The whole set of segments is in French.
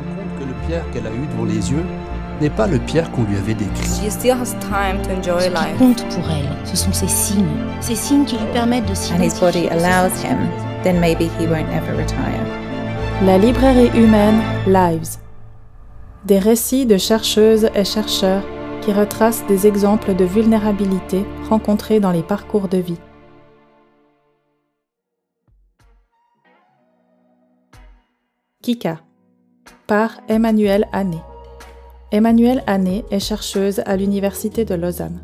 bien compte que le Pierre qu'elle a eu devant les yeux n'est pas le Pierre qu'on lui avait décrit. She still has time to enjoy Ce qui life. compte pour elle, ce sont ces signes, ces signes qui lui permettent de and his body s'identifier. allows him, then maybe he won't ever retire. La librairie humaine Lives. Des récits de chercheuses et chercheurs qui retracent des exemples de vulnérabilité rencontrés dans les parcours de vie. Kika par Emmanuelle Anné. Emmanuelle Anné est chercheuse à l'Université de Lausanne.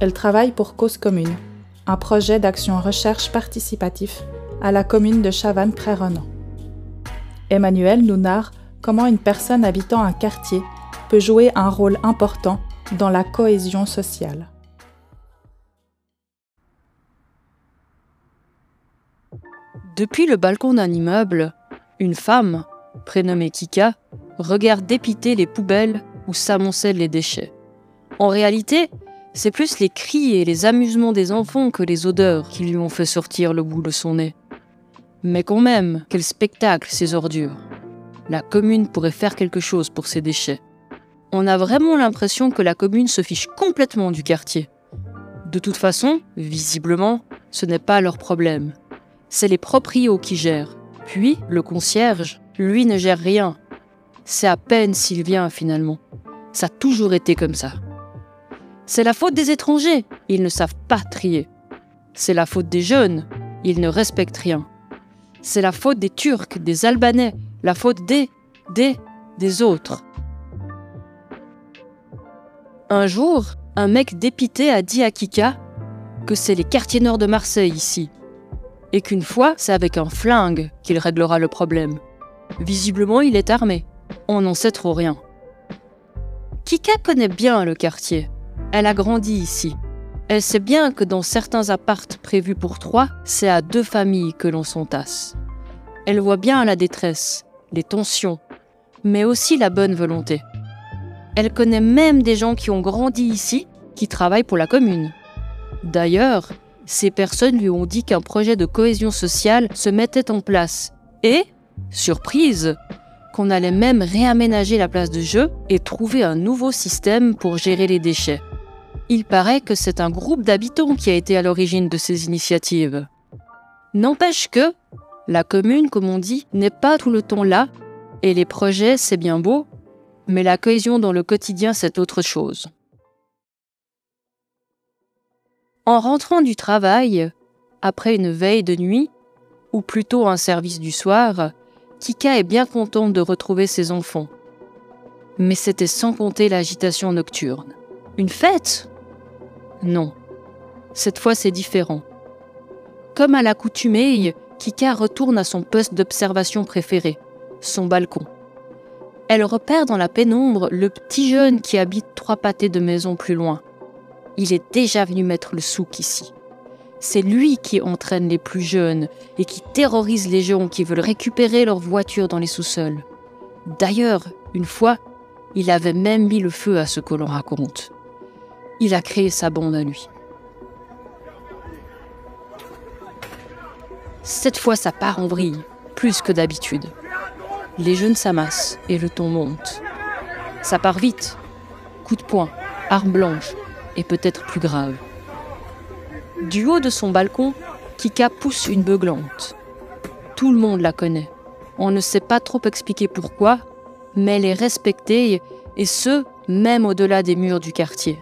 Elle travaille pour Cause Commune, un projet d'action recherche participatif à la commune de Chavannes-Près-Renan. Emmanuel nous narre comment une personne habitant un quartier peut jouer un rôle important dans la cohésion sociale. Depuis le balcon d'un immeuble, une femme, prénommée Kika, regarde dépiter les poubelles où s'amoncellent les déchets. En réalité, c'est plus les cris et les amusements des enfants que les odeurs qui lui ont fait sortir le bout de son nez. Mais quand même, quel spectacle ces ordures. La commune pourrait faire quelque chose pour ces déchets. On a vraiment l'impression que la commune se fiche complètement du quartier. De toute façon, visiblement, ce n'est pas leur problème. C'est les proprios qui gèrent. Puis, le concierge, lui ne gère rien. C'est à peine s'il vient finalement. Ça a toujours été comme ça. C'est la faute des étrangers, ils ne savent pas trier. C'est la faute des jeunes, ils ne respectent rien. C'est la faute des Turcs, des Albanais, la faute des, des, des autres. Un jour, un mec dépité a dit à Kika que c'est les quartiers nord de Marseille ici, et qu'une fois, c'est avec un flingue qu'il réglera le problème. Visiblement, il est armé. On n'en sait trop rien. Kika connaît bien le quartier. Elle a grandi ici. Elle sait bien que dans certains appartes prévus pour trois, c'est à deux familles que l'on s'entasse. Elle voit bien la détresse, les tensions, mais aussi la bonne volonté. Elle connaît même des gens qui ont grandi ici, qui travaillent pour la commune. D'ailleurs, ces personnes lui ont dit qu'un projet de cohésion sociale se mettait en place et, surprise, qu'on allait même réaménager la place de jeu et trouver un nouveau système pour gérer les déchets. Il paraît que c'est un groupe d'habitants qui a été à l'origine de ces initiatives. N'empêche que la commune, comme on dit, n'est pas tout le temps là, et les projets, c'est bien beau, mais la cohésion dans le quotidien, c'est autre chose. En rentrant du travail, après une veille de nuit, ou plutôt un service du soir, Kika est bien contente de retrouver ses enfants. Mais c'était sans compter l'agitation nocturne. Une fête? Non. Cette fois, c'est différent. Comme à l'accoutumée, Kika retourne à son poste d'observation préféré, son balcon. Elle repère dans la pénombre le petit jeune qui habite trois pâtés de maison plus loin. Il est déjà venu mettre le souk ici. C'est lui qui entraîne les plus jeunes et qui terrorise les gens qui veulent récupérer leur voiture dans les sous-sols. D'ailleurs, une fois, il avait même mis le feu à ce que l'on raconte. Il a créé sa bande à lui. Cette fois, ça part en vrille, plus que d'habitude. Les jeunes s'amassent et le ton monte. Ça part vite. Coup de poing, arme blanche, et peut-être plus grave. Du haut de son balcon, Kika pousse une beuglante. Tout le monde la connaît. On ne sait pas trop expliquer pourquoi, mais elle est respectée, et ce, même au-delà des murs du quartier.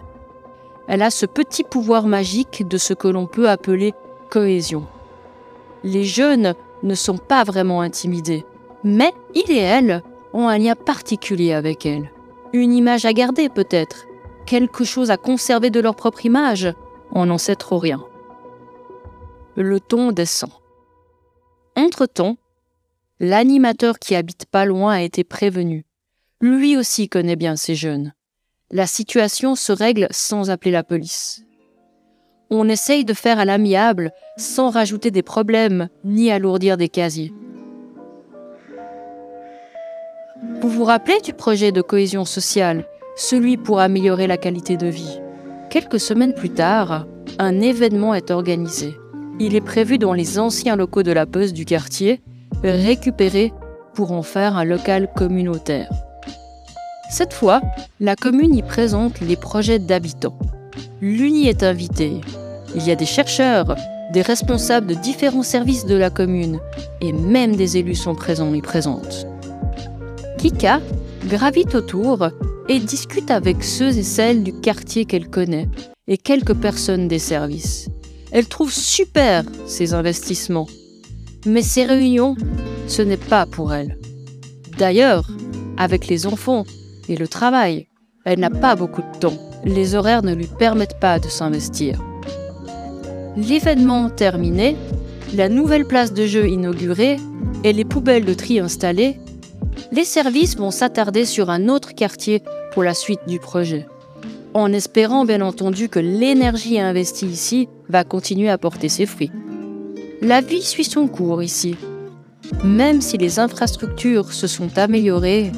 Elle a ce petit pouvoir magique de ce que l'on peut appeler cohésion. Les jeunes ne sont pas vraiment intimidés, mais il et elle ont un lien particulier avec elle. Une image à garder peut-être, quelque chose à conserver de leur propre image, on n'en sait trop rien. Le ton descend. Entre-temps, l'animateur qui habite pas loin a été prévenu. Lui aussi connaît bien ces jeunes. La situation se règle sans appeler la police. On essaye de faire à l'amiable sans rajouter des problèmes ni alourdir des casiers. Vous vous rappelez du projet de cohésion sociale, celui pour améliorer la qualité de vie? Quelques semaines plus tard, un événement est organisé. Il est prévu dans les anciens locaux de la poste du quartier, récupérés pour en faire un local communautaire. Cette fois, la commune y présente les projets d'habitants. L'UNI est invitée. Il y a des chercheurs, des responsables de différents services de la commune et même des élus sont présents et présentes. Kika gravite autour et discute avec ceux et celles du quartier qu'elle connaît et quelques personnes des services. Elle trouve super ces investissements. Mais ces réunions, ce n'est pas pour elle. D'ailleurs, avec les enfants et le travail, elle n'a pas beaucoup de temps. Les horaires ne lui permettent pas de s'investir. L'événement terminé, la nouvelle place de jeu inaugurée et les poubelles de tri installées, les services vont s'attarder sur un autre quartier pour la suite du projet. En espérant bien entendu que l'énergie investie ici va continuer à porter ses fruits. La vie suit son cours ici. Même si les infrastructures se sont améliorées,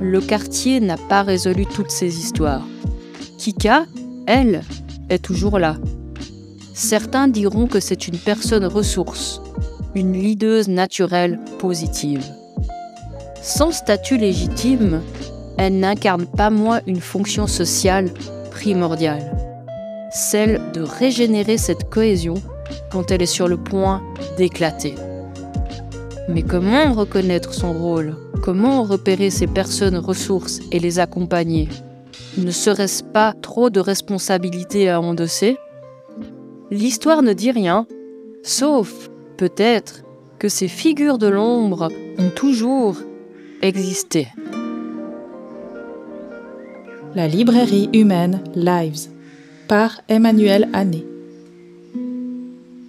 le quartier n'a pas résolu toutes ces histoires. Kika, elle, est toujours là. Certains diront que c'est une personne ressource, une leaduse naturelle positive. Sans statut légitime, elle n'incarne pas moins une fonction sociale primordiale, celle de régénérer cette cohésion quand elle est sur le point d'éclater. Mais comment reconnaître son rôle? Comment repérer ces personnes ressources et les accompagner? Ne serait-ce pas trop de responsabilités à endosser? L'histoire ne dit rien, sauf peut-être que ces figures de l'ombre ont toujours existé. La librairie humaine Lives par Emmanuel Anné.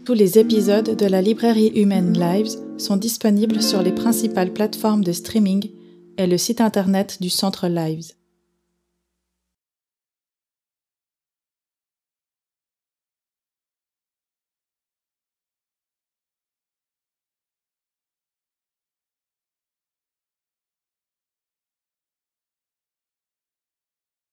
Tous les épisodes de la librairie humaine Lives sont disponibles sur les principales plateformes de streaming et le site internet du centre Lives.